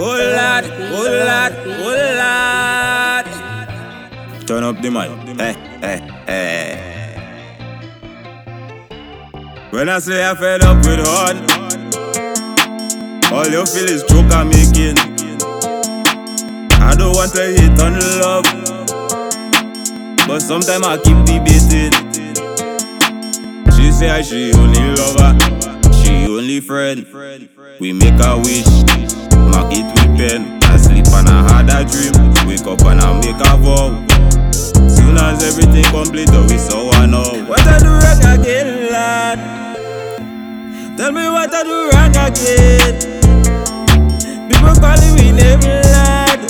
Oh lad, oh lad, oh lad. Turn up the mic. Eh, eh, eh. When I say I fed up with hard, all you feel is joke I'm making. I don't want to hate on love, but sometimes I keep debating. She say I she only lover, she only friend. We make a wish, Everything complete, oh, we so I know. What I do wrong again, lad? Tell me what I do wrong again. People calling me name, lad.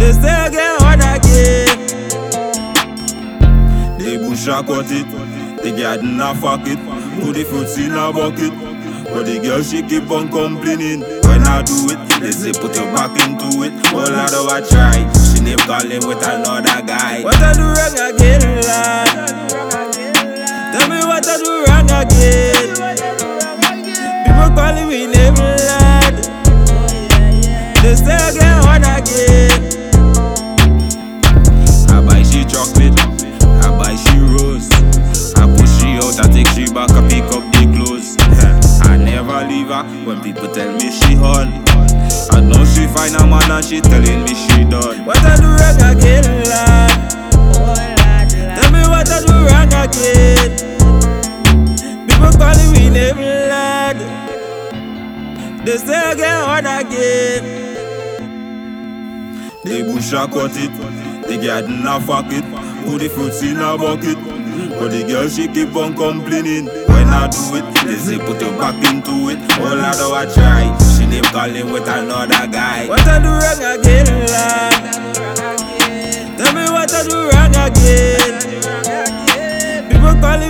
They say I get on again. The bush a cut it, the garden a fuck it, put the fruits in a bucket. But the girl she keep on complaining When I do it, they say put your back into it. All I do I try, she name calling with another guy. What I do wrong again, lad? Tell me what I do wrong again. People calling me name, lad. They say I get on again. I buy she chocolate, I buy she rose. I push she out, I take she back, I pick up the clothes. I never leave her when people tell and she telling me she done. What I do wrong again, lad? Tell me what I do wrong again. People calling me name, lad. They say I get on again. The bush a cut it, the garden a fuck it, put the fruits in a bucket. But the girl she keep on complaining When I do it, they say put your back into it All I do I try, she name calling with another guy. What I do wrong again, lad? Tell me what I do wrong again. People calling me